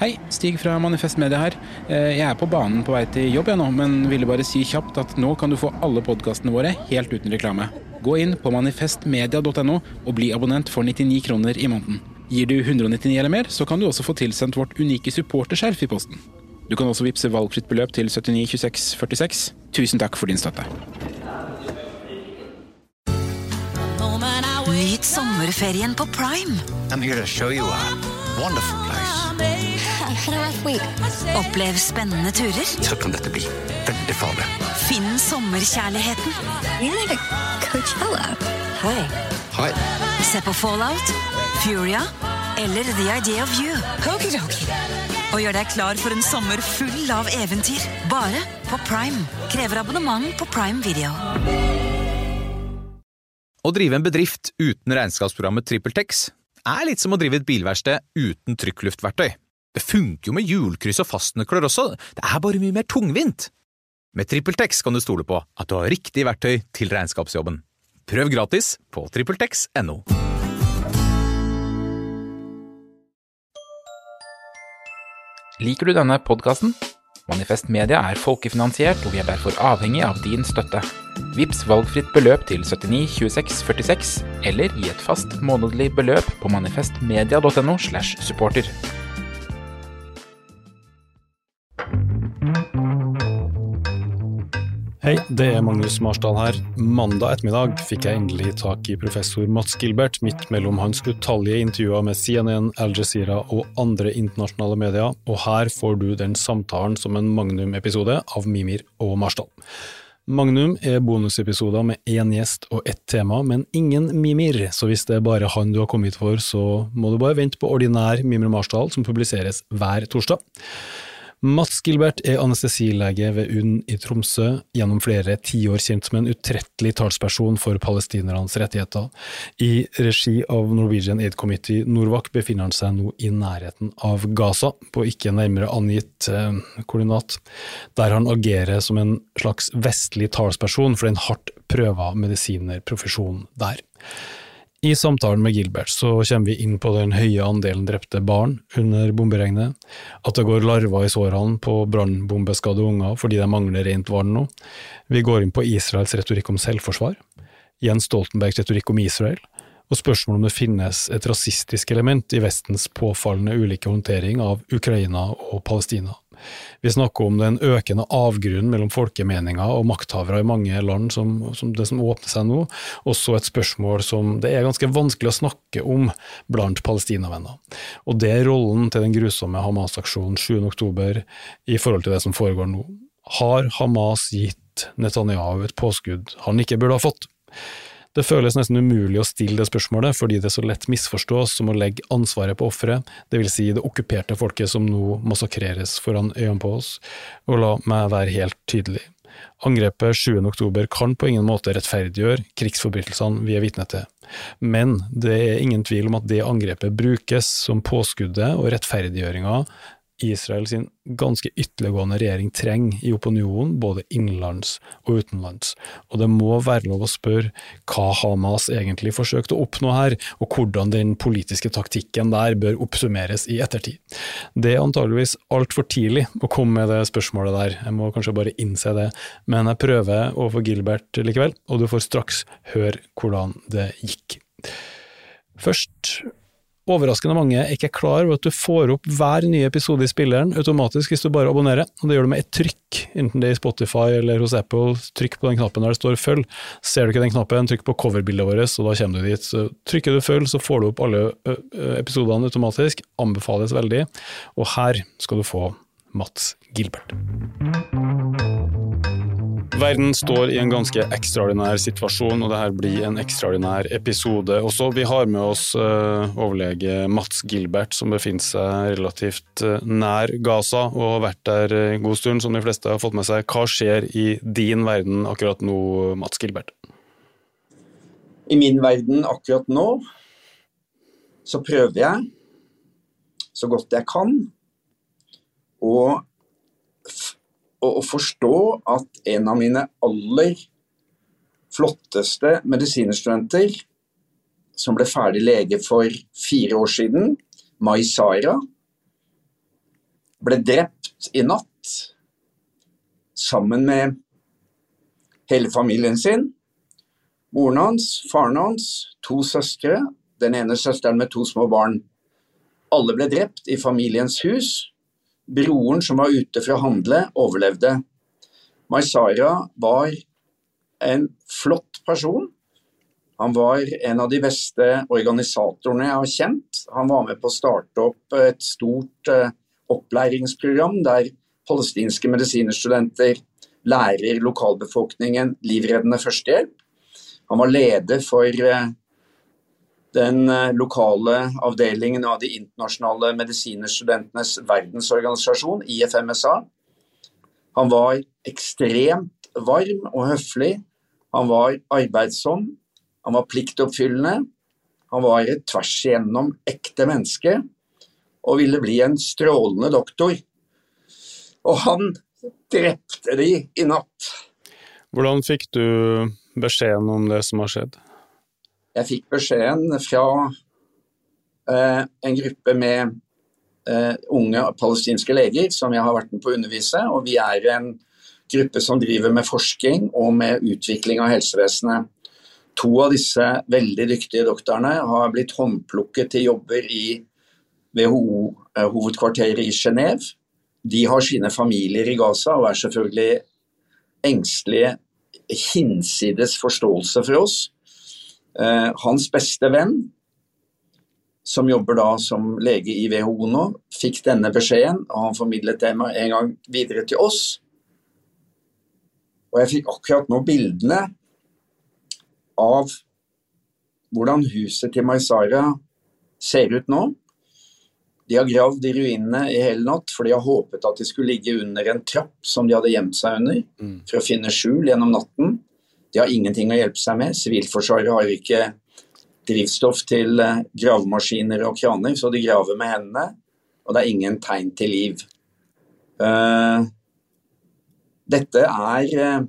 Hei, Stig fra Manifest Media her. Eh, Jeg er på banen på vei til jobb jeg nå, men ville bare si kjapt at nå kan du få alle podkastene våre helt uten reklame. Gå inn på manifestmedia.no og bli abonnent for 99 kroner i måneden. Gir du 199 eller mer, så kan du også få tilsendt vårt unike supporterskjerf i posten. Du kan også vippse valgfritt beløp til 792646. Tusen takk for din støtte. Nyt sommerferien på Prime. I'm here to show you a wonderful place. Opplev spennende turer. Så kan dette bli veldig farlig. Finn sommerkjærligheten. Hei. Hei. Se på Fallout, Furia eller The Idea of You. Og gjør deg klar for en sommer full av eventyr. Bare på Prime. Krever abonnement på Prime Video. Å drive en bedrift uten regnskapsprogrammet TrippelTex er litt som å drive et bilverksted uten trykkluftverktøy. Det funker jo med hjulkryss og fastnøkler også, det er bare mye mer tungvint. Med TrippelTex kan du stole på at du har riktig verktøy til regnskapsjobben. Prøv gratis på TrippelTex.no. Liker du denne podkasten? Manifest Media er folkefinansiert, og vi er derfor avhengig av din støtte. Vips valgfritt beløp til 79 26 46, eller gi et fast månedlig beløp på manifestmedia.no slash supporter. Det er Magnus Marsdal her. Mandag ettermiddag fikk jeg endelig tak i professor Mats Gilbert midt mellom hans utallige intervjuer med CNN, Al Jazeera og andre internasjonale medier, og her får du den samtalen som en Magnum-episode av Mimir og Marsdal. Magnum er bonusepisoder med én gjest og ett tema, men ingen Mimir, så hvis det er bare han du har kommet for, så må du bare vente på ordinær Mimir Marsdal, som publiseres hver torsdag. Mats Gilbert er anestesilege ved UNN i Tromsø, gjennom flere tiår kjent som en utrettelig talsperson for palestinernes rettigheter. I regi av Norwegian Aid Committee Norwac befinner han seg nå i nærheten av Gaza, på ikke nærmere angitt eh, koordinat, der han agerer som en slags vestlig talsperson for den hardt prøva medisinerprofesjonen der. I samtalen med Gilbert så kommer vi inn på den høye andelen drepte barn under bomberegnet, at det går larver i sårene på brannbombeskadde unger fordi de mangler rent vann nå. Vi går inn på Israels retorikk om selvforsvar, Jens Stoltenbergs retorikk om Israel, og spørsmålet om det finnes et rasistisk element i Vestens påfallende ulike håndtering av Ukraina og Palestina. Vi snakker om den økende avgrunnen mellom folkemeninger og makthavere i mange land, som, som det som åpner seg nå, også et spørsmål som det er ganske vanskelig å snakke om blant palestinavenner. Og det er rollen til den grusomme Hamas-aksjonen 7.10 i forhold til det som foregår nå. Har Hamas gitt Netanyahu et påskudd han ikke burde ha fått? Det føles nesten umulig å stille det spørsmålet, fordi det så lett misforstås som å legge ansvaret på offeret, vil si det okkuperte folket som nå massakreres foran øynene på oss, og la meg være helt tydelig. Angrepet 7. oktober kan på ingen måte rettferdiggjøre krigsforbrytelsene vi er vitne til, men det er ingen tvil om at det angrepet brukes som påskuddet og rettferdiggjøringa Israel sin ganske ytterliggående regjering trenger i opinionen, både innenlands og utenlands. Og det må være lov å spørre hva Hamas egentlig forsøkte å oppnå her, og hvordan den politiske taktikken der bør oppsummeres i ettertid. Det er antageligvis altfor tidlig å komme med det spørsmålet der, jeg må kanskje bare innse det, men jeg prøver overfor Gilbert likevel, og du får straks høre hvordan det gikk. Først Overraskende mange er ikke klar over at du får opp hver nye episode i spilleren automatisk hvis du bare abonnerer, og det gjør du med et trykk, enten det er i Spotify eller hos Apple. Trykk på den knappen der det står 'følg'. Ser du ikke den knappen, trykk på coverbildet vårt, og da kommer du dit. Så trykker du 'følg', så får du opp alle episodene automatisk. Anbefales veldig. Og her skal du få Mats Gilbert. Verden står i en ganske ekstraordinær situasjon, og dette blir en ekstraordinær episode også. Vi har med oss uh, overlege Mats Gilbert, som befinner seg relativt uh, nær Gaza og har vært der en god stund, som de fleste har fått med seg. Hva skjer i din verden akkurat nå, Mats Gilbert? I min verden akkurat nå så prøver jeg så godt jeg kan å å forstå at en av mine aller flotteste medisinstudenter, som ble ferdig lege for fire år siden, Mai Sara, ble drept i natt sammen med hele familien sin. Moren hans, faren hans, to søstre, den ene søsteren med to små barn. Alle ble drept i familiens hus. Broren som var ute for å handle, overlevde. Maisara var en flott person. Han var en av de beste organisatorene jeg har kjent. Han var med på å starte opp et stort uh, opplæringsprogram der palestinske medisinerstudenter lærer lokalbefolkningen livreddende førstehjelp. Han var leder for uh, den uh, lokale avdelingen av de internasjonale medisinerstudentenes verdensorganisasjon, IFMSA. Han var ekstremt varm og høflig. Han var arbeidsom, han var pliktoppfyllende. Han var et tvers igjennom ekte menneske og ville bli en strålende doktor. Og han drepte de i natt. Hvordan fikk du beskjeden om det som har skjedd? Jeg fikk beskjeden fra eh, en gruppe med eh, unge palestinske leger som jeg har vært med på å undervise. Og vi er en gruppe som driver med forskning og med utvikling av helsevesenet. To av disse veldig dyktige doktorene har blitt håndplukket til jobber i WHO-hovedkvarteret i Genéve. De har sine familier i Gaza og er selvfølgelig engstelige hinsides forståelse for oss. Eh, hans beste venn, som jobber da som lege i WHO nå, fikk denne beskjeden, og han formidlet det en gang videre til oss. Og jeg fikk akkurat nå bildene av hvordan huset til Maisara ser ut nå. De har gravd i ruinene i hele natt, for de har håpet at de skulle ligge under en trapp som de hadde gjemt seg under, mm. for å finne skjul gjennom natten. De har ingenting å hjelpe seg med. Sivilforsvaret har ikke drivstoff til eh, gravemaskiner og kraner, så de graver med hendene. Og det er ingen tegn til liv. Uh, dette er uh,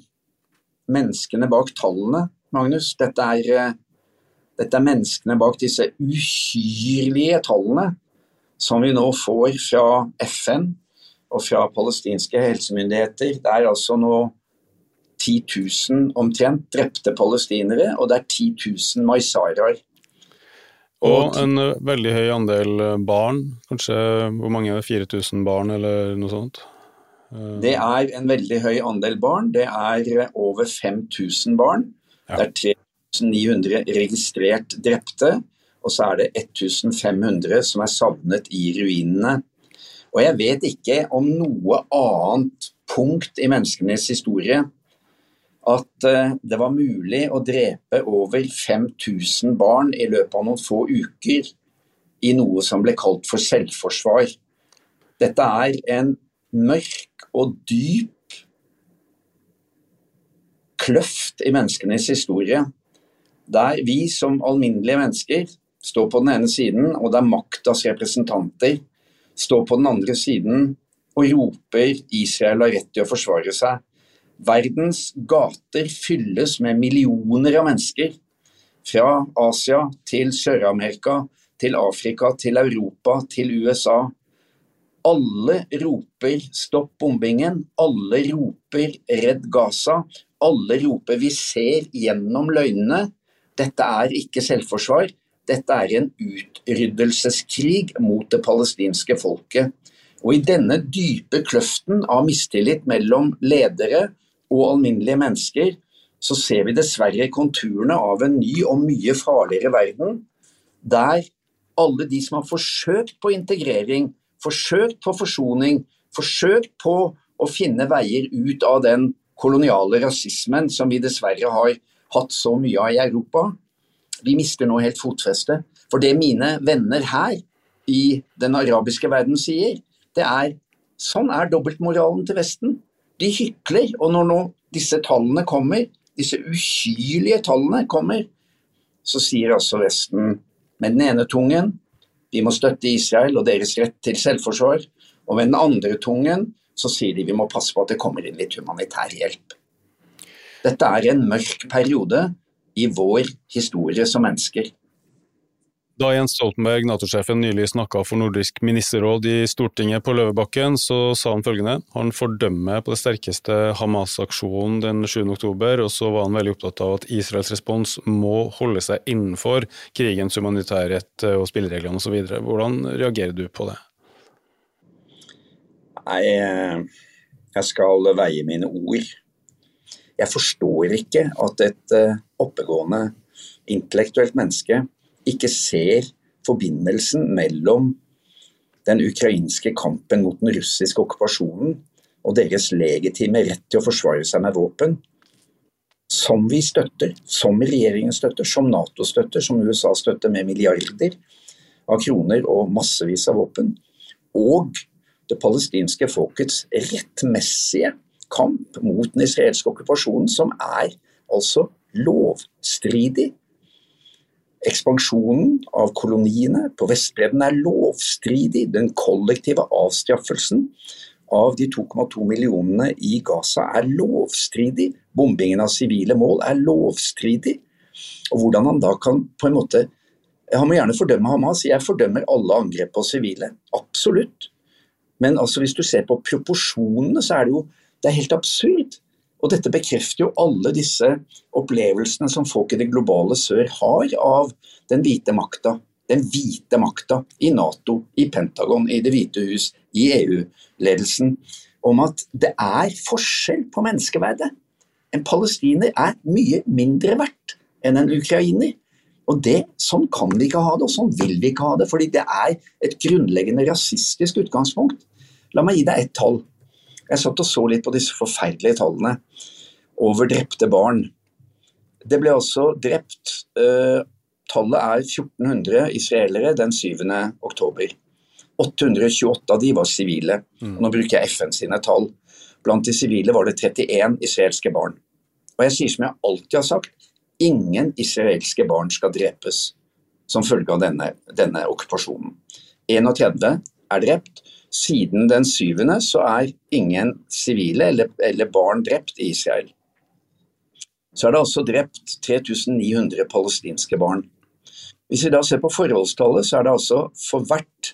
menneskene bak tallene Magnus. Dette er, uh, dette er menneskene bak disse uhyrlige tallene som vi nå får fra FN og fra palestinske helsemyndigheter. Det er altså nå 10 000 omtrent drepte palestinere, og det er 10 000 maisaraer. Og en eh, veldig høy andel eh, barn, kanskje hvor mange er det, 4000 barn eller noe sånt? Det er en veldig høy andel barn, det er over 5000 barn. Ja. Det er 3900 registrert drepte, og så er det 1500 som er savnet i ruinene. Og jeg vet ikke om noe annet punkt i menneskenes historie at eh, det var mulig å drepe over 5000 barn i løpet av noen få uker i noe som ble kalt for selvforsvar. Dette er en mørk og dyp kløft i menneskenes historie, der vi som alminnelige mennesker står på den ene siden, og der maktas representanter står på den andre siden og roper Israel har rett til å forsvare seg. Verdens gater fylles med millioner av mennesker. Fra Asia til Sør-Amerika, til Afrika, til Europa, til USA. Alle roper 'stopp bombingen', alle roper 'redd Gaza', alle roper 'vi ser gjennom løgnene'. Dette er ikke selvforsvar, dette er en utryddelseskrig mot det palestinske folket. Og i denne dype kløften av mistillit mellom ledere og alminnelige mennesker, så ser vi dessverre konturene av en ny og mye farligere verden, der alle de som har forsøkt på integrering, forsøkt på forsoning, forsøkt på å finne veier ut av den koloniale rasismen som vi dessverre har hatt så mye av i Europa. Vi mister nå helt fotfestet. For det mine venner her i den arabiske verden sier, det er sånn er dobbeltmoralen til Vesten. De hykler. Og når nå disse tallene kommer, disse uhyrlige tallene kommer, så sier altså Vesten med den ene tungen vi må støtte Israel og deres rett til selvforsvar, og med den andre tungen så sier de vi må passe på at det kommer inn litt humanitær hjelp. Dette er en mørk periode i vår historie som mennesker. Da Jens Stoltenberg, Nato-sjefen, nylig snakka for Nordisk ministerråd i Stortinget på Løvebakken, så sa han følgende. Han fordømmer på det sterkeste Hamas-aksjonen den 7. oktober, og så var han veldig opptatt av at Israels respons må holde seg innenfor krigens humanitærrett og spillereglene osv. Hvordan reagerer du på det? Nei, eh, jeg skal veie mine ord. Jeg forstår ikke at et eh, oppegående, intellektuelt menneske ikke ser forbindelsen mellom den ukrainske kampen mot den russiske okkupasjonen og deres legitime rett til å forsvare seg med våpen, som vi støtter, som regjeringen støtter, som Nato støtter, som USA støtter med milliarder av kroner og massevis av våpen, og det palestinske folkets rettmessige kamp mot den israelske okkupasjonen, som er altså lovstridig Ekspansjonen av koloniene på Vestbredden er lovstridig. Den kollektive avstraffelsen av de 2,2 millionene i Gaza er lovstridig. Bombingen av sivile mål er lovstridig. Og hvordan han da kan på en måte Han må gjerne fordømme Hamas, jeg fordømmer alle angrep på sivile. Absolutt. Men altså, hvis du ser på proporsjonene, så er det jo det er helt absurd. Og dette bekrefter jo alle disse opplevelsene som folk i det globale sør har av den hvite makta. Den hvite makta i Nato, i Pentagon, i Det hvite hus, i EU-ledelsen. Om at det er forskjell på menneskeverdet. En palestiner er mye mindre verdt enn en ukrainer. Og det, Sånn kan vi ikke ha det, og sånn vil vi ikke ha det. fordi det er et grunnleggende rasistisk utgangspunkt. La meg gi deg ett tall. Jeg satt og så litt på disse forferdelige tallene over drepte barn. Det ble altså drept uh, Tallet er 1400 israelere den 7. oktober. 828 av de var sivile. Mm. Nå bruker jeg FN sine tall. Blant de sivile var det 31 israelske barn. Og jeg sier som jeg alltid har sagt, ingen israelske barn skal drepes som følge av denne, denne okkupasjonen. 31 er drept, siden den syvende så er ingen sivile eller, eller, barn drept i Israel. Så er det altså drept 3900 palestinske barn. Hvis vi da ser på forholdstallet, så er det altså for hvert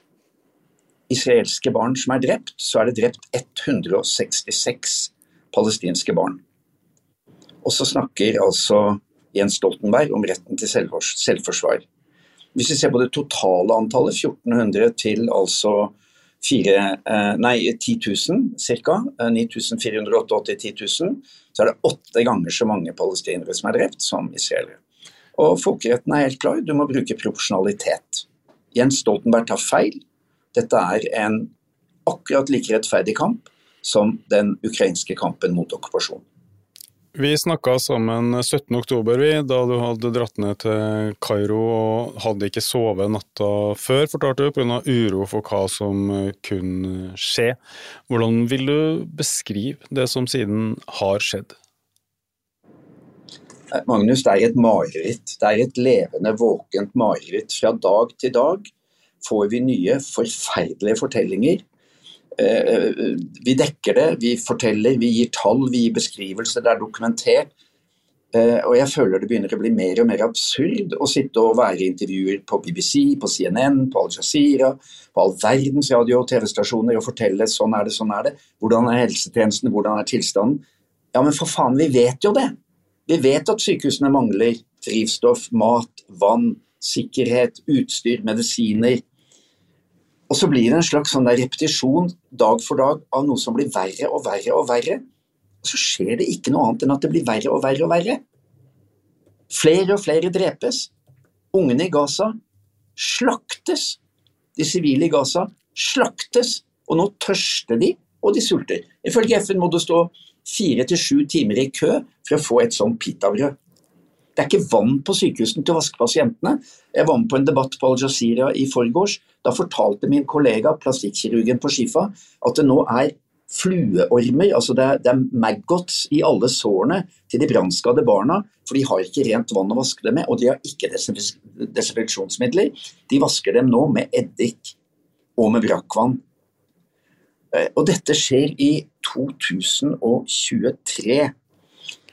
israelske barn som er drept, så er det drept 166 palestinske barn. Og så snakker altså Jens Stoltenberg om retten til selvforsvar. Hvis vi ser på det totale antallet, 1400 til altså 4, eh, nei, 10 000 ca. 9488 10 000. Så er det åtte ganger så mange palestinere som er drept som israelere. Og folkeretten er helt klar, du må bruke proporsjonalitet. Jens Stoltenberg tar feil. Dette er en akkurat like rettferdig kamp som den ukrainske kampen mot okkupasjon. Vi snakka sammen 17.10, da du hadde dratt ned til Kairo og hadde ikke sovet natta før, fortalte du, pga. uro for hva som kunne skje. Hvordan vil du beskrive det som siden har skjedd? Magnus, det er et mareritt. Det er et levende, våkent mareritt. Fra dag til dag får vi nye, forferdelige fortellinger Eh, vi dekker det, vi forteller, vi gir tall, vi gir beskrivelser, det er dokumentert. Eh, og jeg føler det begynner å bli mer og mer absurd å sitte og være i intervjuer på BBC, på CNN, på Al Jazeera, på all verdens radio- og TV-stasjoner og fortelle sånn er det, sånn er det. Hvordan er helsetjenesten, hvordan er tilstanden? Ja, men for faen, vi vet jo det. Vi vet at sykehusene mangler drivstoff, mat, vann, sikkerhet, utstyr, medisiner. Og så blir det en slags sånn repetisjon dag for dag av noe som blir verre og verre og verre. Og så skjer det ikke noe annet enn at det blir verre og verre og verre. Flere og flere drepes. Ungene i Gaza slaktes. De sivile i Gaza slaktes. Og nå tørster de, og de sulter. Ifølge FN må du stå fire til sju timer i kø for å få et sånt pitabrød. Det er ikke vann på sykehusene til å vaske pasientene. Jeg var med på en debatt på Al Jazeera i forgårs. Da fortalte min kollega, plastikkirurgen på Shifa, at det nå er flueormer, altså det er, det er maggots i alle sårene til de brannskadde barna, for de har ikke rent vann å vaske dem med, og de har ikke desinfeksjonsmidler. De vasker dem nå med eddik og med brakkvann. Eh, og dette skjer i 2023.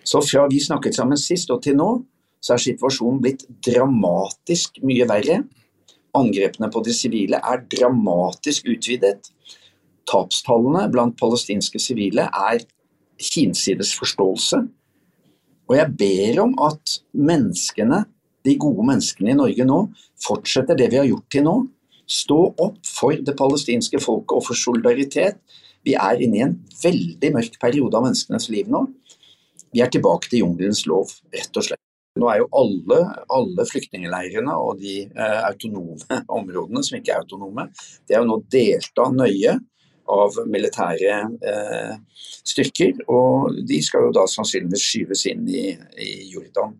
Så fra vi snakket sammen sist og til nå, så er situasjonen blitt dramatisk mye verre. angrepene på de sivile er dramatisk utvidet. Tapstallene blant palestinske sivile er hinsides forståelse. Og jeg ber om at menneskene, de gode menneskene i Norge nå, fortsetter det vi har gjort til nå. Stå opp for det palestinske folket og for solidaritet. Vi er inne i en veldig mørk periode av menneskenes liv nå. Vi er tilbake til jungelens lov, rett og slett. Nå er jo alle, alle flyktningleirene og de eh, autonome områdene som ikke er autonome, det er jo nå delt av nøye av militære eh, styrker. Og de skal jo da sannsynligvis skyves inn i, i Jordan.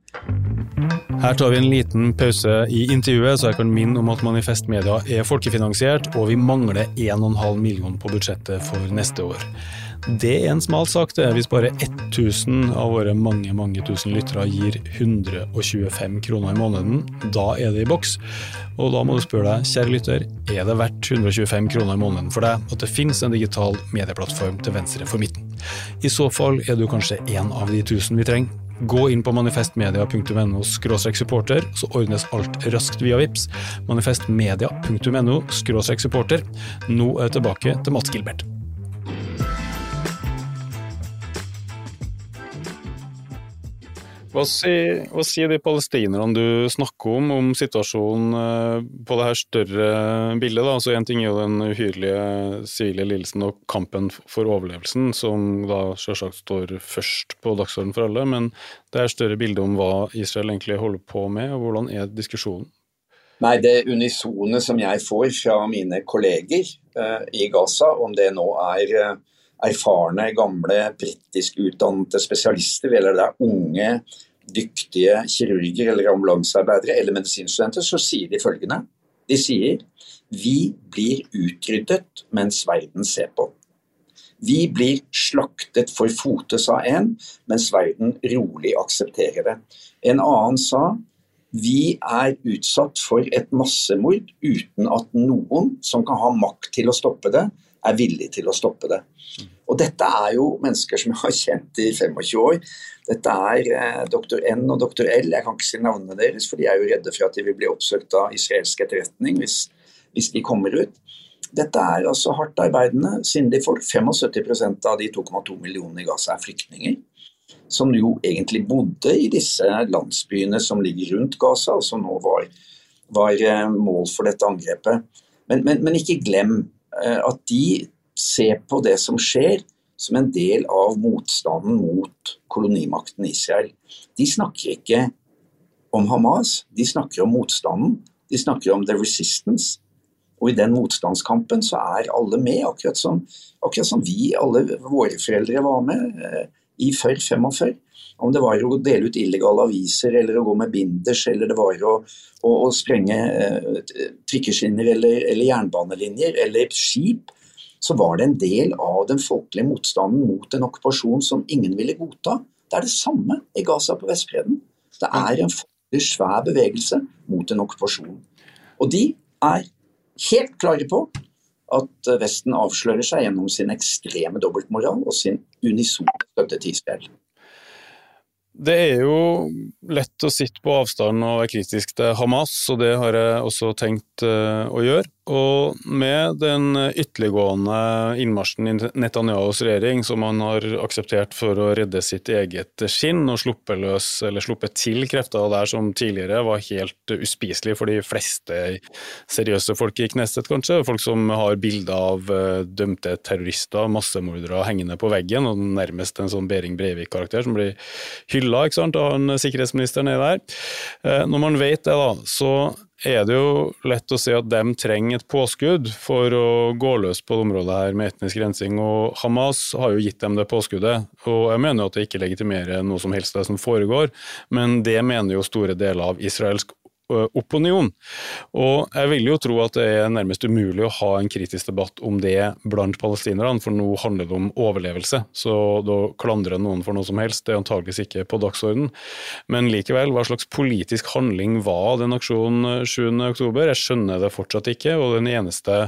Her tar vi en liten pause i intervjuet, så jeg kan minne om at Manifest Media er folkefinansiert, og vi mangler 1,5 million på budsjettet for neste år. Det er en smal sak, det, hvis bare 1000 av våre mange mange tusen lyttere gir 125 kroner i måneden. Da er det i boks. Og da må du spørre deg, kjære lytter, er det verdt 125 kroner i måneden for deg at det finnes en digital medieplattform til venstre for midten? I så fall er du kanskje en av de tusen vi trenger. Gå inn på manifestmedia.no supporter, så ordnes alt raskt via VIPS. Manifestmedia.no supporter. Nå er jeg tilbake til Mats Gilbert. Hva sier, hva sier de palestinerne du snakker om, om situasjonen eh, på det her større bildet? da? Altså ting er jo den uhyrlige sivile lidelsen og kampen for overlevelsen, som da selvsagt står først på dagsordenen for alle, men det er større bilde om hva Israel egentlig holder på med, og hvordan er diskusjonen? Nei, Det unisone som jeg får fra mine kolleger uh, i Gaza, om det nå er uh, erfarne, gamle, britisk utdannede spesialister, eller det er unge, dyktige kirurger eller ambulansearbeidere eller medisinstudenter, så sier de følgende. De sier vi blir utryddet mens verden ser på. Vi blir slaktet for fote, sa en, mens verden rolig aksepterer det. En annen sa vi er utsatt for et massemord uten at noen som kan ha makt til å stoppe det, er villig til å stoppe det. Og dette er jo mennesker som jeg har kjent i 25 år. Dette er eh, doktor N og doktor L, jeg kan ikke si navnene deres, for de er jo redde for at de vil bli oppsøkt av israelsk etterretning hvis, hvis de kommer ut. Dette er altså hardt arbeidende, sindige folk. 75% av de 2,2 millionene i Gaza er flyktninger. Som jo egentlig bodde i disse landsbyene som ligger rundt Gaza, og som nå var, var eh, mål for dette angrepet. Men, men, men ikke glem at de ser på det som skjer, som en del av motstanden mot kolonimakten Israel. De snakker ikke om Hamas, de snakker om motstanden. De snakker om the resistance. Og i den motstandskampen så er alle med, akkurat som, akkurat som vi, alle våre foreldre var med eh, i før 45. Om det var å dele ut illegale aviser, eller å gå med binders, eller det var å, å, å sprenge eh, trikkeskinner eller, eller, jernbanelinjer, eller skip, så var det en del av den folkelige motstanden mot en okkupasjon som ingen ville godta. Det er det samme i Gaza på Vestbredden. Det er en folkelig svær bevegelse mot en okkupasjon. Og de er helt klare på at Vesten avslører seg gjennom sin ekstreme dobbeltmoral og sin unisone støtte til Israel. Det er jo lett å sitte på avstand og være kritisk til Hamas, og det har jeg også tenkt eh, å gjøre. Og med den ytterliggående innmarsjen i Netanyahus regjering, som han har akseptert for å redde sitt eget skinn og sluppe løs, eller sluppe til krefter der som tidligere var helt uspiselig for de fleste seriøse folk i Knesset, kanskje. Folk som har bilder av eh, dømte terrorister, massemordere hengende på veggen, og nærmest en sånn Behring Breivik-karakter som blir hylla, og han sikkerhetsministeren er der. Eh, når man vet det, da, så er det jo lett å se at de trenger et påskudd for å gå løs på det området her med etnisk rensing, og Hamas har jo gitt dem det påskuddet. Og jeg mener jo at det ikke legitimerer noe som helst det som foregår, men det mener jo store deler av israelsk opinion. Og jeg vil jo tro at det er nærmest umulig å ha en kritisk debatt om det blant palestinerne, for nå handler det om overlevelse. Så da klandre noen for noe som helst, det er antageligvis ikke på dagsorden. Men likevel, hva slags politisk handling var den aksjonen 7.10? Jeg skjønner det fortsatt ikke, og den eneste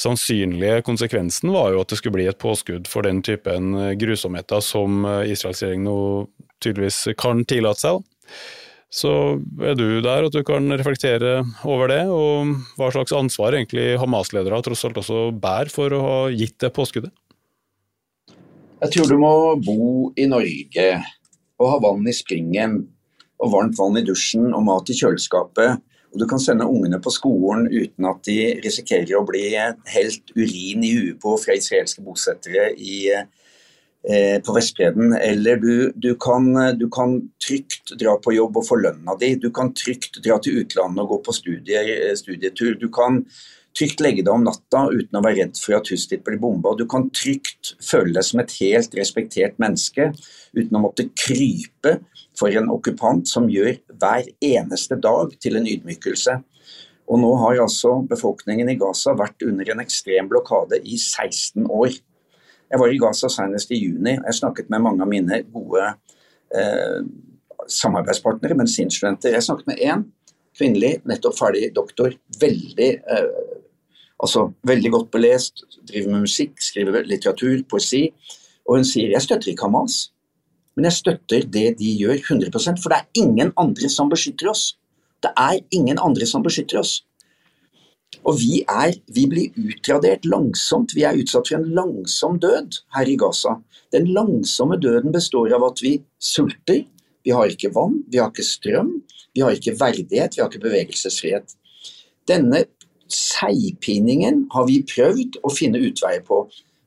sannsynlige konsekvensen var jo at det skulle bli et påskudd for den typen grusomheter som Israels regjering nå tydeligvis kan tillate seg. Så er du der at du kan reflektere over det, og hva slags ansvar egentlig Hamas-ledere tross alt også bærer for å ha gitt det påskuddet? Jeg tror du må bo i Norge og ha vann i springen og varmt vann i dusjen og mat i kjøleskapet. Og du kan sende ungene på skolen uten at de risikerer å bli helt urin i huet på fra israelske bosettere i, eh, på Vestbredden. Eller du, du, kan, du, kan, trygt dra på jobb og få lønna di. Du kan trygt dra til utlandet og gå på studier, studietur. Du kan trygt legge deg om natta uten å være redd for at huset ditt blir bomba. Du kan trygt føle deg som et helt respektert menneske uten å måtte krype for en okkupant som gjør hver eneste dag til en ydmykelse. Og nå har altså befolkningen i Gaza vært under en ekstrem blokade i 16 år. Jeg var i Gaza senest i juni. Jeg snakket med mange av mine gode eh, samarbeidspartnere, medisinstudenter. Jeg snakket med én kvinnelig, nettopp ferdig doktor. Veldig eh, Altså veldig godt belest, driver med musikk, skriver litteratur, poesi. Og hun sier jeg støtter ikke Hamas, men jeg støtter det de gjør 100% for det er ingen andre som beskytter oss. Det er ingen andre som beskytter oss. Og vi, er, vi blir utradert langsomt. Vi er utsatt for en langsom død her i Gaza. Den langsomme døden består av at vi sulter, vi har ikke vann, vi har ikke strøm, vi har ikke verdighet, vi har ikke bevegelsesfrihet. Denne seigpiningen har vi prøvd å finne utveier på.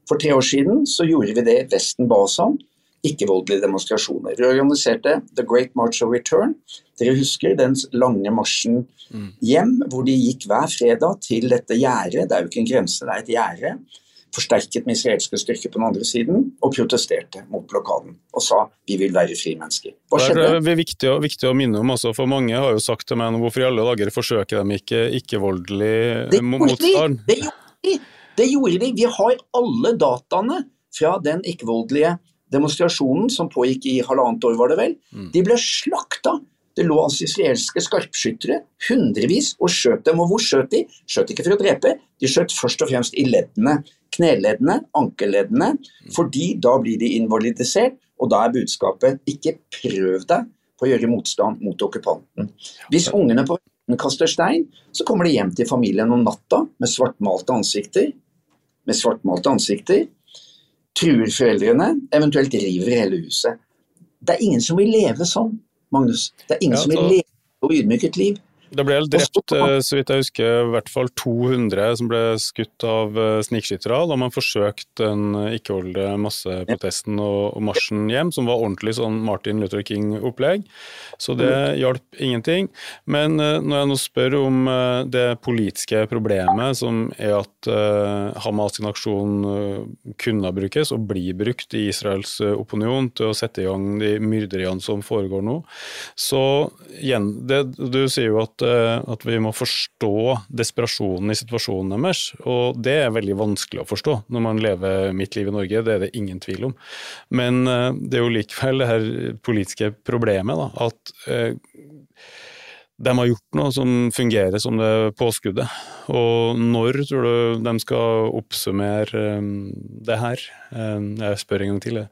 For tre år siden så gjorde vi det Vesten ba oss om, ikke-voldelige demonstrasjoner. Vi organiserte The Great March of Return. Dere husker den lange marsjen hjem, hvor de gikk hver fredag til dette gjerdet. Det er jo ikke en grense, det er et gjerde forsterket med israelske styrker på den andre siden, og protesterte mot blokaden og sa vi vil være frie mennesker. Hva skjedde? Det er viktig, viktig å minne om, også, for mange har jo sagt til meg hvorfor i alle dager forsøker de ikke ikke-voldelig motstand? Det gjorde de! Det gjorde de! Vi har alle dataene fra den ikke-voldelige demonstrasjonen som pågikk i halvannet år, var det vel. Mm. De ble slakta det lå altså israelske skarpskyttere, hundrevis, og skjøt dem. Og hvor skjøt de? Skjøt ikke for å drepe, de skjøt først og fremst i leddene. Kneleddene, ankelleddene, fordi da blir de invalidisert, og da er budskapet ikke prøv deg på å gjøre motstand mot okkupanten. Hvis ungene på veien kaster stein, så kommer de hjem til familien om natta med svartmalte ansikter. Med svartmalte ansikter. Truer foreldrene, eventuelt river hele huset. Det er ingen som vil leve sånn. Magnus. Det er ingen ja, som vil leve og ydmyket liv. Det ble drept, eh, så vidt jeg husker, i hvert fall 200 som ble skutt av eh, snikskyttere da man forsøkte den eh, ikke-voldelige masseprotesten og, og marsjen hjem, som var ordentlig sånn Martin Luther King-opplegg. Så det mm. hjalp ingenting. Men når jeg nå spør om det politiske problemet, som er at Hamas sin aksjon kunne brukes, og blir brukt i Israels opinion til å sette i gang de myrderiene som foregår nå, så igjen, det, du sier jo at at, eh, at, vi må forstå desperasjonen i situasjonen deres. Og det er veldig vanskelig å forstå når man lever mitt liv i Norge, det er det ingen tvil om. Men eh, det er jo likevel det her politiske problemet, da, at eh, de har gjort noe som fungerer som det påskuddet. Og når tror du de skal oppsummere det her? Jeg spør en gang til. Jeg.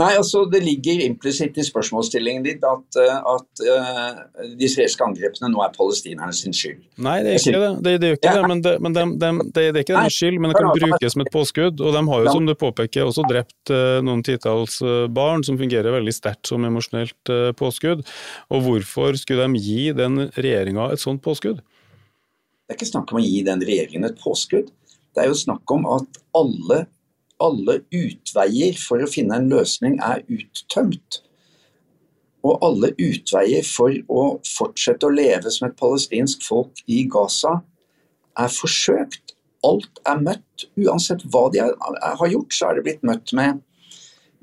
Nei, altså Det ligger implisitt i spørsmålsstillingen ditt at, eh, at uh, de israelske angrepene nå er palestinerne sin skyld. Nei, det er ikke det. Det, det er ikke ja. det, men, det, men de, de, det, er ikke deres skyld, men det kan brukes som et påskudd. Og de har jo, som du påpeker, også drept uh, noen titalls uh, barn, som fungerer veldig sterkt som emosjonelt påskudd. Og hvorfor skulle de gi den regjeringa et sånt påskudd? Det er ikke snakk om å gi den regjeringen et påskudd. Det er jo snakk om at alle alle utveier for å finne en løsning er uttømt. Og alle utveier for å fortsette å leve som et palestinsk folk i Gaza er forsøkt. Alt er møtt. Uansett hva de har gjort, så er det blitt møtt med,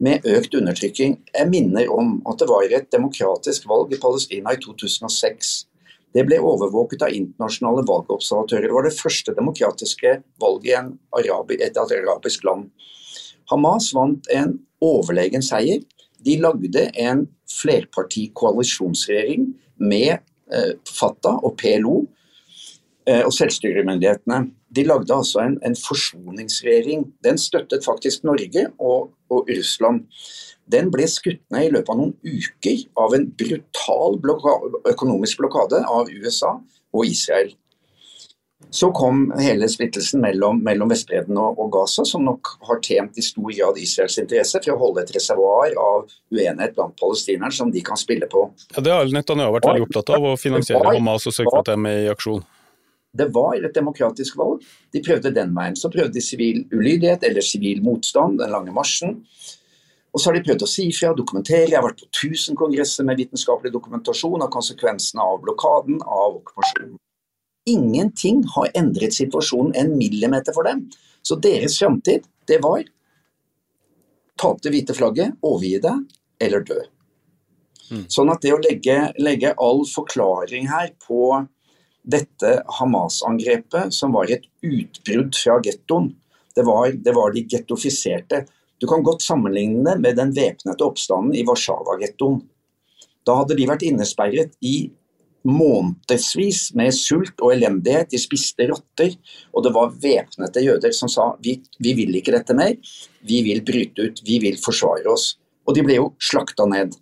med økt undertrykking. Jeg minner om at det var et demokratisk valg i Palestina i 2006. Det ble overvåket av internasjonale valgobservatører. Det var det første demokratiske valget i et arabisk land. Hamas vant en overlegen seier. De lagde en flerpartikoalisjonsregjering med eh, Fatah og PLO eh, og selvstyremyndighetene. De lagde altså en, en, forsoningsregjering. Den støttet faktisk Norge og, og Russland, den ble skutt ned i løpet av noen uker av en brutal bloka økonomisk blokade av USA og Israel. Så kom hele splittelsen mellom, mellom Vestbredden og, og, Gaza, som nok har tjent i stor grad Israels interesse for å holde et reservoar av uenighet blant palestinerne som de kan spille på. Ja, Det har Netanyahu vært veldig opptatt av, å finansiere Hamas og sørge for at de er med i aksjon. Det var et demokratisk valg. De prøvde den veien. Så prøvde de sivil ulydighet eller sivil motstand, den lange marsjen. Og så har de prøvd å si ifra, dokumentere. Jeg har vært på 1000 kongresser med vitenskapelig dokumentasjon av konsekvensene av blokaden, av okkupasjonen. Ingenting har endret situasjonen en millimeter for dem. Så deres framtid, det var ta opp det hvite flagget, overgi det eller dø. Mm. Sånn at det å legge, legge all forklaring her på dette Hamas-angrepet, som var et utbrudd fra gettoen, det var, det var de gettofiserte. Du kan godt sammenligne det med den væpnede oppstanden i Warszawa-gettoen. Da hadde de vært innesperret i månedsvis med sult og elendighet. De spiste rotter, og det var væpnede jøder som sa vi, vi vil ikke dette mer, vi vil bryte ut, vi vil forsvare oss. Og de ble jo slakta ned.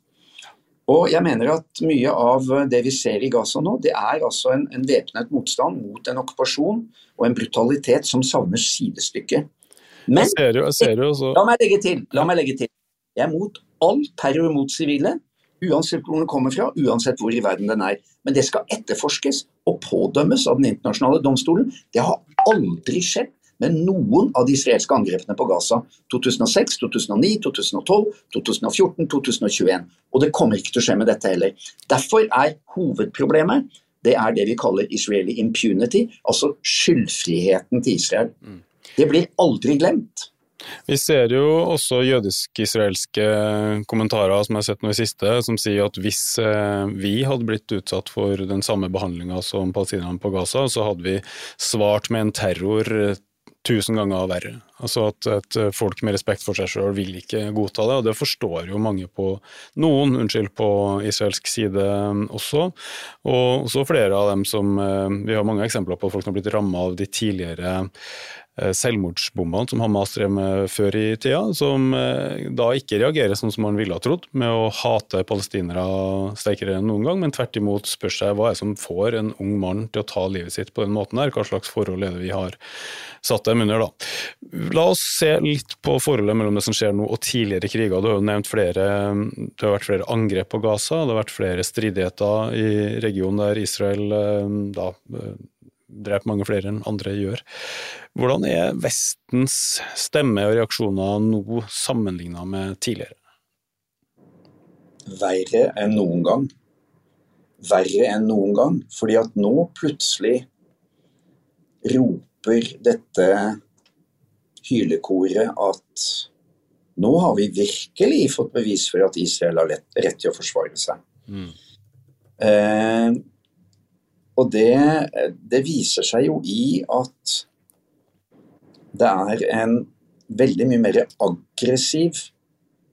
Og jeg mener at mye av det vi ser i Gaza nå, det er altså en, en væpnet motstand mot en okkupasjon og en brutalitet som savner sidestykke. Men jeg ser jo, jeg ser jo la meg legge til, la meg legge til. Jeg er mot all terror mot sivile, uansett hvor den kommer fra, uansett hvor i verden den er. Men det skal etterforskes og pådømmes av den internasjonale domstolen. Det har aldri skjedd med noen av de israelske angrepene på Gaza. 2006, 2009, 2012, 2014, 2021. Og det kommer ikke til å skje med dette heller. Derfor er hovedproblemet det er det vi kaller Israeli impunity, altså skyldfriheten til Israel. Det blir aldri glemt. Vi ser jo også jødisk-israelske kommentarer som jeg har sett nå i siste, som sier at hvis eh, vi hadde blitt utsatt for den samme behandlinga som palestinerne på Gaza, så hadde vi svart med en terror tusen ganger verre. Altså at at, folk med respekt for seg sjøl vil ikke godta det, og det forstår jo mange på noen, unnskyld, på israelsk side også. Og også flere av dem som eh, Vi har mange eksempler på folk som har blitt ramma av de tidligere Eh, selvmordsbombene som Hamas drev med før i tida, som eh, da ikke reagerer sånn som man ville ha trodd, med å hate palestinere sterkere enn noen gang, men tvert imot spør seg hva er det som får en ung mann til å ta livet sitt på den måten her, hva slags forhold er det vi har satt dem under, da. La oss se litt på forholdet mellom det som skjer nå og tidligere kriger. Du har jo nevnt flere, det har vært flere angrep på Gaza, det har vært flere stridigheter i regionen der Israel eh, da dreper mange flere enn andre gjør. Hvordan er Vestens stemme og reaksjoner nå sammenligna med tidligere? Verre enn noen gang. Verre enn noen gang. Fordi at nå plutselig roper dette hylekoret at nå har vi virkelig fått bevis for at Israel har rett til å forsvare seg. Mm. Eh, og det, det, viser seg jo i at det er en veldig mye mer aggressiv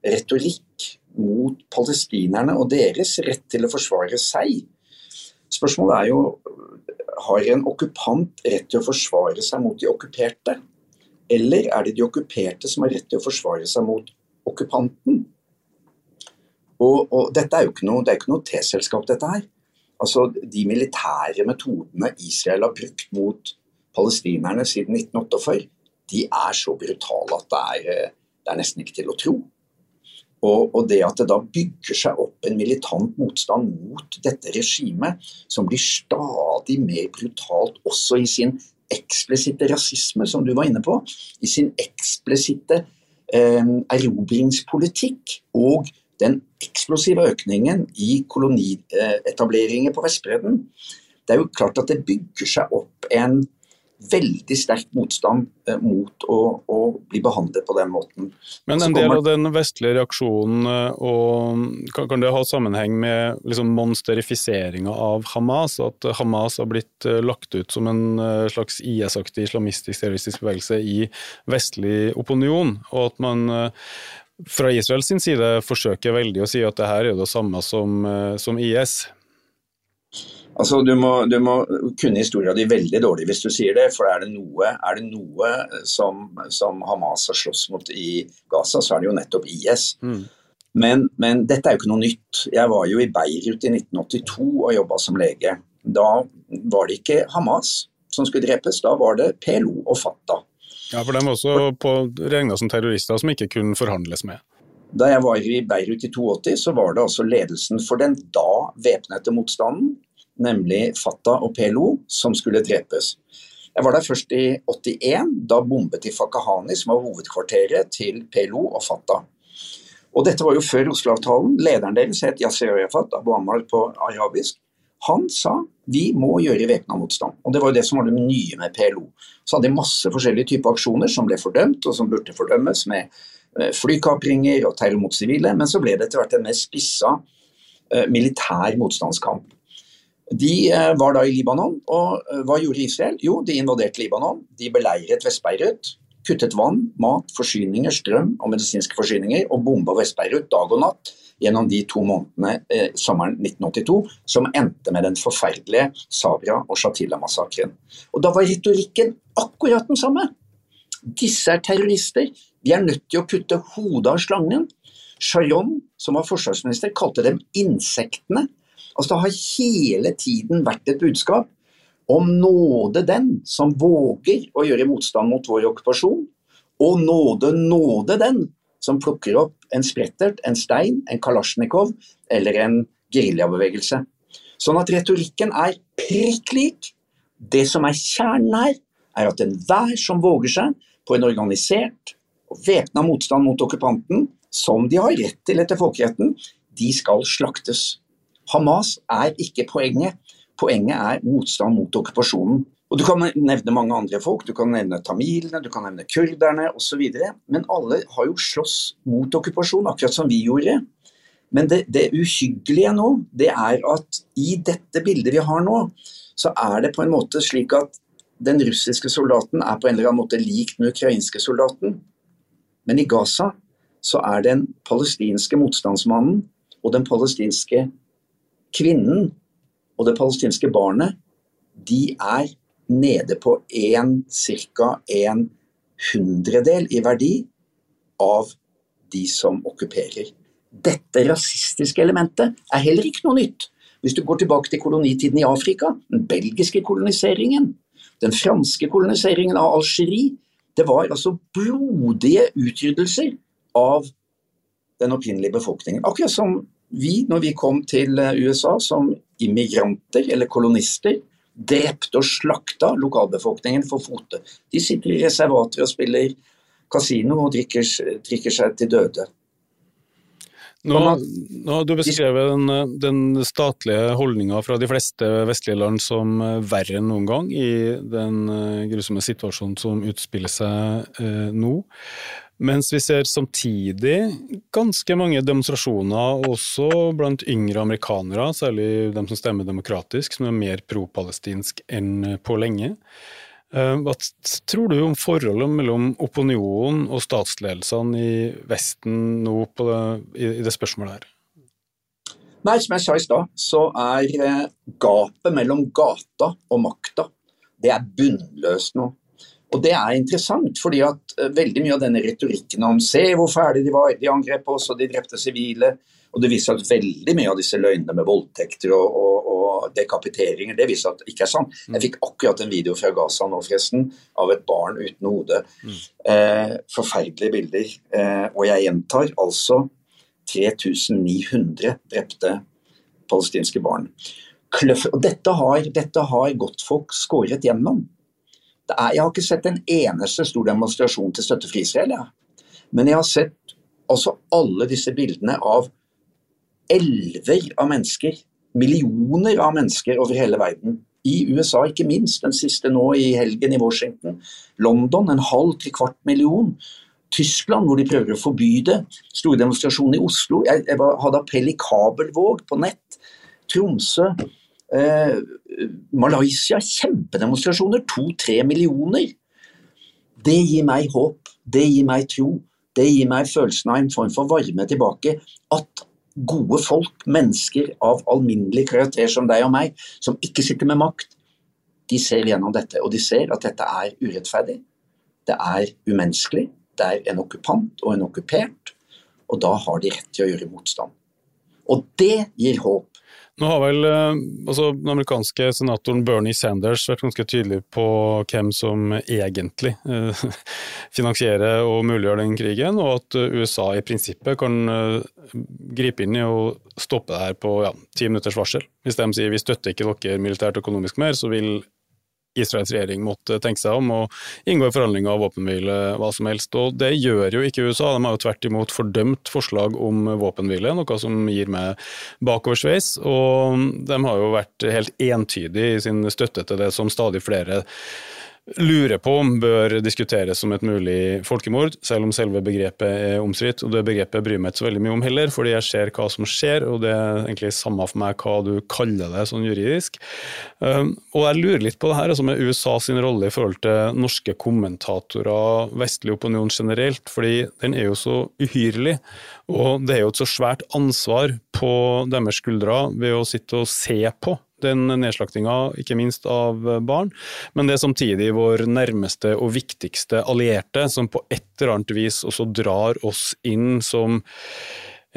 retorikk mot palestinerne og deres rett til å forsvare seg. Spørsmålet er jo har en okkupant rett til å forsvare seg mot de okkuperte? Eller er det de okkuperte som har rett til å forsvare seg mot okkupanten? Og, og dette er jo ikke noe, det er ikke noe T-selskap, dette her. Altså, De militære metodene Israel har brukt mot palestinerne siden 1948, de er så brutale at det er, eh, det er nesten ikke til å tro. Og, og, det at det da bygger seg opp en militant motstand mot dette regimet, som blir stadig mer brutalt også i sin eksplisitte rasisme, som du var inne på, i sin eksplisitte eh, erobringspolitikk og den eksplosive økningen i kolonietableringer på Vestbredden, det er jo klart at det bygger seg opp en veldig sterk motstand eh, mot å, å, bli behandlet på den måten. Men en del av den vestlige reaksjonen, eh, og, kan, det ha sammenheng med liksom monsterifiseringa av Hamas? At Hamas har blitt eh, lagt ut som en slags IS-aktig islamistisk terroristisk bevegelse i vestlig opinion, og at man fra Israels side forsøker veldig å si at det her er det samme som, som IS. Altså, du må, du må kunne historia di veldig dårlig hvis du sier det. For er det noe, er det noe som, som, Hamas har slåss mot i Gaza, så er det jo nettopp IS. Mm. Men, men, dette er jo ikke noe nytt. Jeg var jo i Beirut i 1982 og jobba som lege. Da var det ikke Hamas som skulle drepes, da var det PLO og Fatah. Ja, for de var også regna som terrorister som ikke kunne forhandles med. Da jeg var i Beirut i 82, så var det altså ledelsen for den da væpnede motstanden nemlig Fatah og PLO, som skulle drepes. Jeg var der først i 81. Da bombet de Fakahani, som var hovedkvarteret til PLO og Fatah. Og dette var jo før Oslo-avtalen. Lederen deres het Yasir Arafat, Abu Ammar på arabisk. Han sa vi må gjøre væpna motstand. Og det var jo det som var det nye med PLO. Så hadde de masse forskjellige typer aksjoner som ble fordømt, og som burde fordømmes, med eh, flykapringer og terror mot sivile. Men så ble det etter hvert en mer spissa eh, militær motstandskamp. De eh, var da i Libanon, og eh, hva gjorde Israel? Jo, de invaderte Libanon. De beleiret Vest-Beirut, kuttet vann, mat, forsyninger, strøm og medisinske forsyninger, og bomba Vest-Beirut dag og natt gjennom de to månedene eh, sommeren 1982, som endte med den forferdelige Sabra og Shatila-massakren. Og Da var retorikken akkurat den samme. Disse er terrorister. Vi er nødt til å kutte hodet av slangen. Sharon, som var forsvarsminister, kalte dem insektene. Altså Det har hele tiden vært et budskap om nåde den som våger å gjøre motstand mot vår okkupasjon, og nåde nåde den som plukker opp en sprettert, en stein, en kalasjnikov eller en geriljabevegelse. Sånn at retorikken er prikk lik. Det som er kjernen her, er at enhver som våger seg på en organisert og væpna motstand mot okkupanten, som de har rett til etter folkeretten, de skal slaktes. Hamas er ikke poenget. Poenget er motstand mot okkupasjonen. Og Du kan nevne mange andre folk, du kan nevne tamilene, du kan nevne kurderne osv. Men alle har jo slåss mot okkupasjon, akkurat som vi gjorde. Men det, det, uhyggelige nå, det er at i dette bildet vi har nå, så er det på en måte slik at den russiske soldaten er på en eller annen måte lik den ukrainske soldaten. Men i Gaza så er den palestinske motstandsmannen og den palestinske kvinnen og det palestinske barnet, de er nede på en, ca. en hundredel i verdi av de som okkuperer. Dette rasistiske elementet er heller ikke noe nytt. Hvis du går tilbake til kolonitiden i Afrika, den belgiske koloniseringen, den franske koloniseringen av Algerie, det var altså blodige utryddelser av den opprinnelige befolkningen. Akkurat som vi, når vi kom til eh, USA som immigranter eller kolonister, drepte og slakta lokalbefolkningen for fote. De sitter i reservater og spiller kasino og drikker, drikker seg til døde. Nå, nå har du beskrevet den, den statlige holdninga fra de fleste vestlige land som eh, verre enn noen gang i den eh, grusomme situasjonen som utspiller seg eh, nå. Mens vi ser samtidig ganske mange demonstrasjoner også blant yngre amerikanere, særlig de som stemmer demokratisk, som er mer pro-palestinsk enn på lenge. Eh, hva tror du om forholdet mellom opinionen og statsledelsene i Vesten nå det, i det spørsmålet her? Nei, Som jeg sa i stad, så er eh, gapet mellom gata og makta det er bunnløst nå. Og Det er interessant, fordi at eh, veldig mye av denne retorikken om se hvor ferdig de var, de angrep oss og de drepte sivile, og det viser at veldig mye av disse løgnene med voldtekter og, og, og dekapiteringer, det viser at det ikke er sant. Jeg fikk akkurat en video fra Gaza nå, forresten, av et barn uten hode. Eh, forferdelige bilder. Eh, og jeg gjentar altså 3900 drepte palestinske barn. Kløff, og dette har, dette har godtfolk skåret gjennom. Er, jeg har ikke sett en eneste stor demonstrasjon til støtte for Israel. Ja. Men jeg har sett altså alle disse bildene av elver av mennesker, millioner av mennesker over hele verden. I USA ikke minst, den siste nå i helgen i Washington. London en halv til kvart million. Tyskland, hvor de prøver å forby det. Store demonstrasjoner i Oslo. Jeg, jeg hadde appell i kabelvåg på nett. Tromsø. Eh, Malaysia, kjempedemonstrasjoner. To-tre millioner. Det gir meg håp. Det gir meg tro. Det gir meg følelsen av en form for varme tilbake. At gode folk, mennesker av alminnelig karakter som deg og meg, som ikke sitter med makt, de ser gjennom dette. Og de ser at dette er urettferdig, det er umenneskelig, det er en okkupant og en okkupert, og da har de rett til å gjøre motstand. Og det gir håp. Nå har vel eh, altså, den amerikanske senatoren Bernie Sanders vært ganske tydelig på hvem som egentlig eh, finansierer og muliggjør den krigen, og at USA i prinsippet kan eh, gripe inn i å stoppe det her på ti minutters varsel. Hvis de sier vi støtter ikke dere militært og økonomisk mer, så vil Israels regjering måtte tenke seg om og inngå i forhandlinger av våpenhvile, hva som helst. Og det gjør jo ikke USA, de har jo tvert imot fordømt forslag om våpenhvile, noe som gir meg bakoversveis. Og de har jo vært helt entydige i sin støtte til det som stadig flere lurer på om bør diskuteres som et mulig folkemord, selv om selve begrepet er omstridt. Og det begrepet bryr meg ikke så veldig mye om heller, fordi jeg ser hva som skjer, og det er egentlig samme for meg hva du kaller det sånn juridisk. Um, og jeg lurer litt på det her altså med USA sin rolle i forhold til norske kommentatorer, vestlig opinion generelt, fordi den er jo så uhyrlig. Og det er jo et så svært ansvar på deres skuldre ved å sitte og se på den nedslaktinga, ikke minst av barn. Men det er samtidig vår nærmeste og viktigste allierte, som på et eller annet vis også drar oss inn som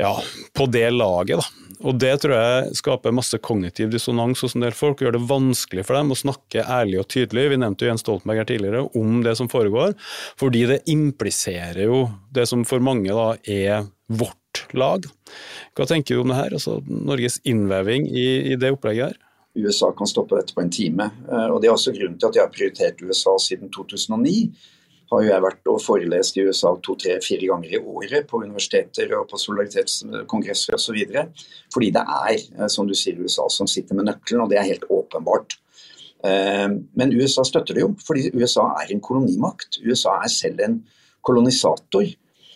ja, på det laget. da. Og Det tror jeg skaper masse kognitiv dissonans hos en del folk, og gjør det vanskelig for dem å snakke ærlig og tydelig vi nevnte jo Jens Stoltenberg her tidligere, om det som foregår, fordi det impliserer jo det som for mange da er vårt lag. Hva tenker du om det her, altså Norges innveving i, i det opplegget her? USA kan stoppe dette på en time. Eh, og Det er også grunnen til at jeg har prioritert USA siden 2009. Har jo jeg vært og forelest i USA to-tre-fire ganger i året på universiteter og på solidaritetskongresser osv. Fordi det er, eh, som du sier, USA som sitter med nøkkelen, og det er helt åpenbart. Eh, men USA støtter det jo, fordi USA er en kolonimakt. USA er selv en kolonisator.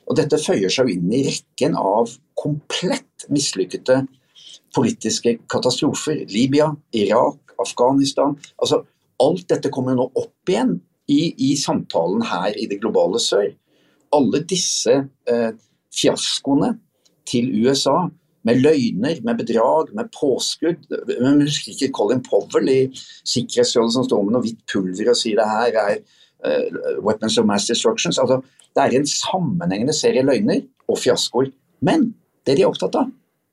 Og dette føyer seg jo inn i rekken av komplett mislykkede politiske katastrofer. Libya, Irak, Afghanistan. altså Alt dette kommer nå opp igjen i, i samtalen her i det globale sør. Alle disse eh, fiaskoene til USA med løgner, med bedrag, med påskudd. Men husker ikke Colin Powell i Sikkerhetsrådet som står med noe hvitt pulver og sier det her er uh, weapons of mass destructions. Altså, det er en sammenhengende serie løgner og fiaskoer. Men det de er opptatt av,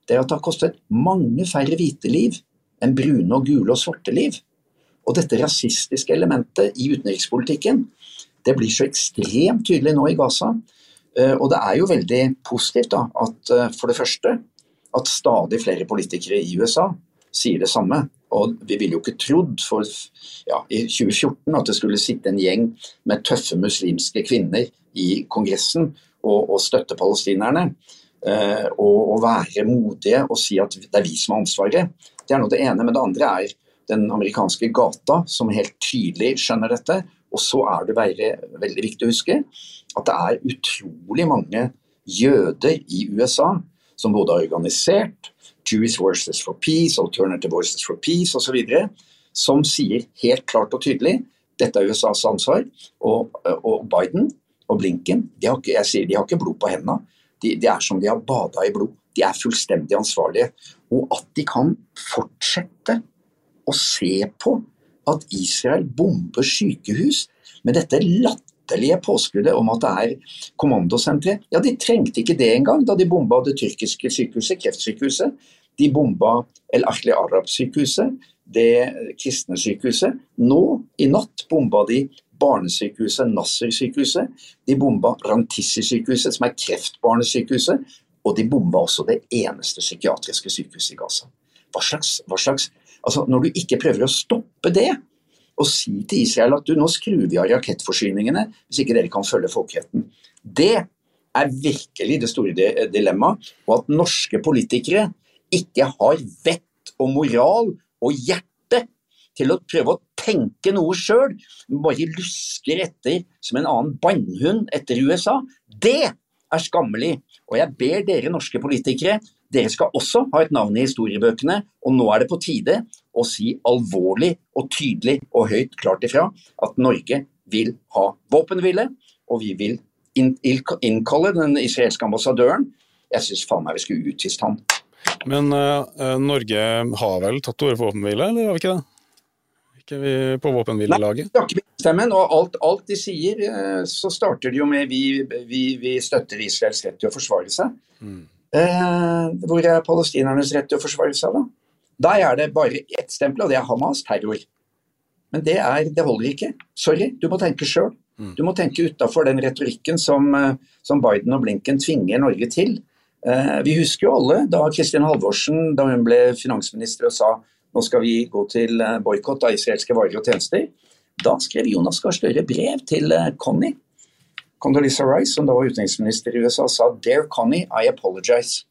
det er at det har kostet mange færre hvite liv enn brune og gule og svarte liv. Og dette rasistiske elementet i utenrikspolitikken det blir så ekstremt tydelig nå i Gaza. Eh, og det er jo veldig positivt da, at eh, for det første at stadig flere politikere i USA sier det samme. Og vi ville jo ikke trodd for ja, i 2014 at det skulle sitte en gjeng med tøffe muslimske kvinner i Kongressen og, og støtte palestinerne. Eh, og, være modige og si at det er vi som har ansvaret. Det er nå det ene. Men det andre er den amerikanske gata, som helt tydelig skjønner dette. Og så er det veldig, veldig viktig å huske at det er utrolig mange jøder i USA som både har organisert Jewish Voices for Peace, Alternative Voices for Peace osv., som sier helt klart og tydelig dette er USAs ansvar. Og, og Biden og Blinken de har ikke, jeg sier, de har ikke blod på hendene. De, de er som de har bada i blod. De er fullstendig ansvarlige. Og at de kan fortsette å se på at Israel bomber sykehus med dette latterlige påskuddet om at det er kommandosentre. Ja, de trengte ikke det engang da de bomba det tyrkiske sykehuset, kreftsykehuset. De bomba El Ahli Arab-sykehuset, det kristne sykehuset. Nå i natt bomba de barnesykehuset, Nasser-sykehuset. De bomba Rantissi-sykehuset, som er kreftbarnesykehuset. Og de bomba også det eneste psykiatriske sykehuset i Gaza. Hva slags, hva slags altså Når du ikke prøver å stoppe det, og si til Israel at du, nå skrur vi av rakettforsyningene hvis ikke dere kan følge folkeretten. Det er virkelig det store dilemmaet. Og at norske politikere ikke har vett og moral og hjerte til å prøve å tenke noe sjøl, bare lusker etter som en annen bannhund etter USA, det er skammelig. Og jeg ber dere norske politikere, dere skal også ha et navn i historiebøkene, og nå er det på tide å si alvorlig og tydelig og høyt klart ifra at Norge vil ha våpenhvile, og vi vil innkalle den israelske ambassadøren. Jeg syns faen meg vi skulle utvist han. Men uh, Norge har vel tatt til orde for våpenhvile, eller har vi ikke det? Ikke vi på våpenhvilelaget? Nei, ikke stemmen, og alt, alt, de sier, uh, så starter de jo med vi, vi, vi støtter Israels rett til å forsvare seg. Mm. Eh, hvor er palestinernes rett til å forsvare seg, da? Der er det bare ett stempel, og det er Hamas terror. Men det, er, det holder ikke. Sorry, du må tenke sjøl. Mm. Du må tenke utafor den retorikken som, som Biden og Blinken tvinger Norge til. Eh, vi husker jo alle da Kristin Halvorsen da hun ble finansminister og sa nå skal vi gå til eh, boikott av israelske varer og tjenester. Da skrev Jonas Gahr Støre brev til eh, Connie. Condoleezza Rice, som da var utenriksminister i USA, sa 'Dear Connie, I apologize'.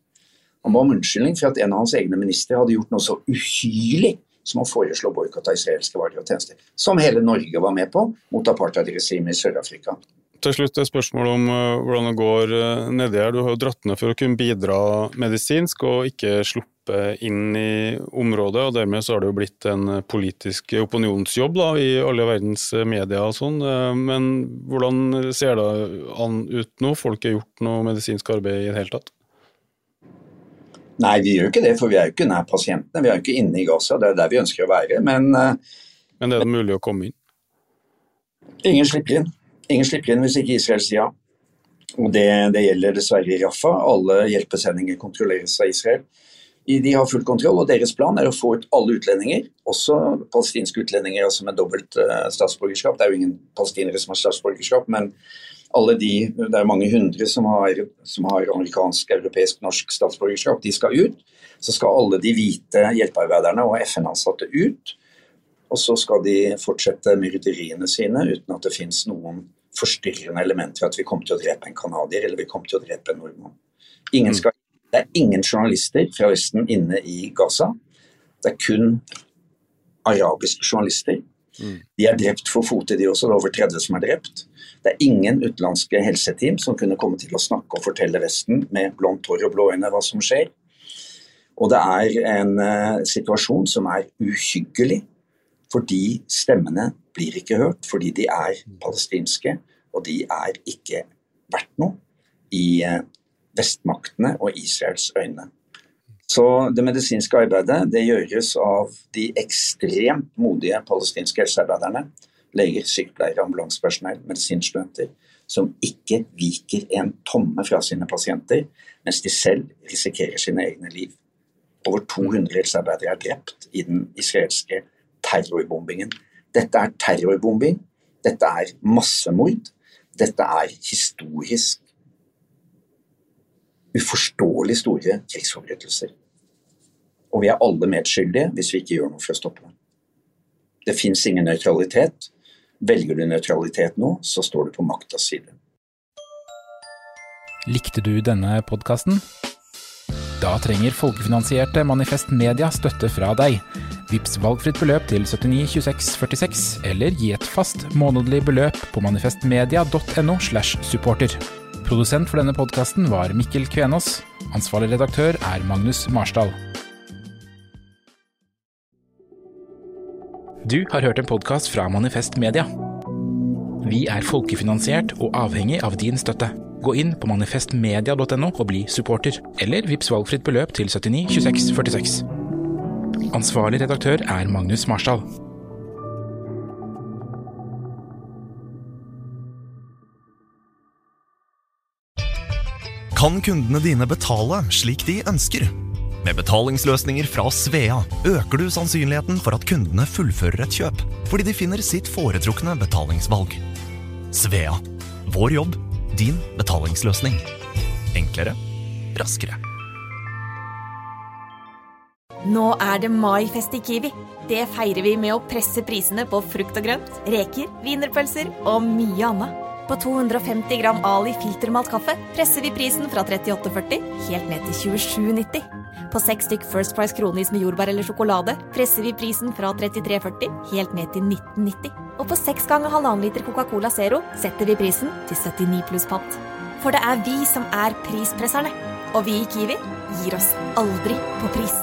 Han ba om unnskyldning for at en av hans egne ministre hadde gjort noe så uhyrlig som å foreslå boikott av israelske varer og tjenester. Som hele Norge var med på mot apartheidregimet i Sør-Afrika. Til slutt et spørsmål om uh, hvordan det går nedi her. Du har jo dratt ned for å kunne bidra medisinsk og ikke sluppe inn i området. og Dermed så har det jo blitt en politisk opinionsjobb da, i alle verdens medier og sånn. Uh, men hvordan ser det an ut nå? Folk har gjort noe medisinsk arbeid i det hele tatt? Nei, vi gjør jo ikke det, for vi er jo ikke nær pasientene. Vi er jo ikke inne i Gaza, det er der vi ønsker å være. Men, men er det mulig å komme inn? Ingen slipper inn. Ingen slipper inn hvis ikke Israel sier ja. Og det, det gjelder dessverre i Rafa. Alle hjelpesendinger kontrolleres av Israel. De har full kontroll, og deres plan er å få ut alle utlendinger, også palestinske utlendinger altså med dobbelt uh, statsborgerskap. Det er jo ingen palestinere som har statsborgerskap, men alle de, det er mange hundre som har, som har amerikansk, europeisk, norsk statsborgerskap, de skal ut. Så skal alle de hvite hjelpearbeiderne og FN-ansatte ut. Og så skal de fortsette myrderiene sine uten at det finnes noen forstyrrende elementer at vi kommer til å drepe en canadier eller vi kommer til å drepe en nordmann. Ingen skal, det er ingen journalister fra Vesten inne i Gaza. Det er kun arabiske journalister. Mm. De er drept for fote, de også. Det er over 30 som er drept. Det er ingen utenlandske helseteam som kunne komme til å snakke og fortelle Vesten med blondt hår og blå øyne hva som skjer. Og det er en uh, situasjon som er uhyggelig fordi stemmene blir ikke hørt, fordi de er palestinske, og de er ikke verdt noe i eh, vestmaktene og Israels øyne. Så det medisinske arbeidet det gjøres av de ekstremt modige palestinske helsearbeiderne. Leger, sykepleiere, ambulansepersonell, medisinstudenter. Som ikke viker en tomme fra sine pasienter, mens de selv risikerer sine egne liv. Over 200 helsearbeidere er drept i den israelske terrorbombingen. Dette er terrorbombing. Dette er massemord. Dette er historisk uforståelig store krigsforbrytelser. Og vi er alle medskyldige hvis vi ikke gjør noe for å stoppe dem. Det fins ingen nøytralitet. Velger du nøytralitet nå, så står du på maktas side. Likte du denne podkasten? Da trenger folkefinansierte Manifest Media støtte fra deg. Vips valgfritt beløp til 79 26 46, eller gi et fast månedlig beløp på manifestmedia.no slash supporter. Produsent for denne podkasten var Mikkel Kvenås. Ansvarlig redaktør er Magnus Marsdal. Du har hørt en podkast fra Manifest Media. Vi er folkefinansiert og avhengig av din støtte. Gå inn på manifestmedia.no og bli supporter, eller vips valgfritt beløp til 79 26 46. Ansvarlig redaktør er Magnus Marsdal. Kan kundene dine betale slik de ønsker? Med betalingsløsninger fra Svea øker du sannsynligheten for at kundene fullfører et kjøp, fordi de finner sitt foretrukne betalingsvalg. Svea vår jobb, din betalingsløsning. Enklere, raskere. Nå er det maifest i Kiwi. Det feirer vi med å presse prisene på frukt og grønt, reker, wienerpølser og mye annet. På 250 gram Ali filtermalt kaffe presser vi prisen fra 38,40 helt ned til 27,90. På seks stykk First Price kronis med jordbær eller sjokolade presser vi prisen fra 33,40 helt ned til 19,90. Og på seks ganger halvannen liter Coca-Cola Zero setter vi prisen til 79 pluss pant. For det er vi som er prispresserne. Og vi i Kiwi gir oss aldri på pris.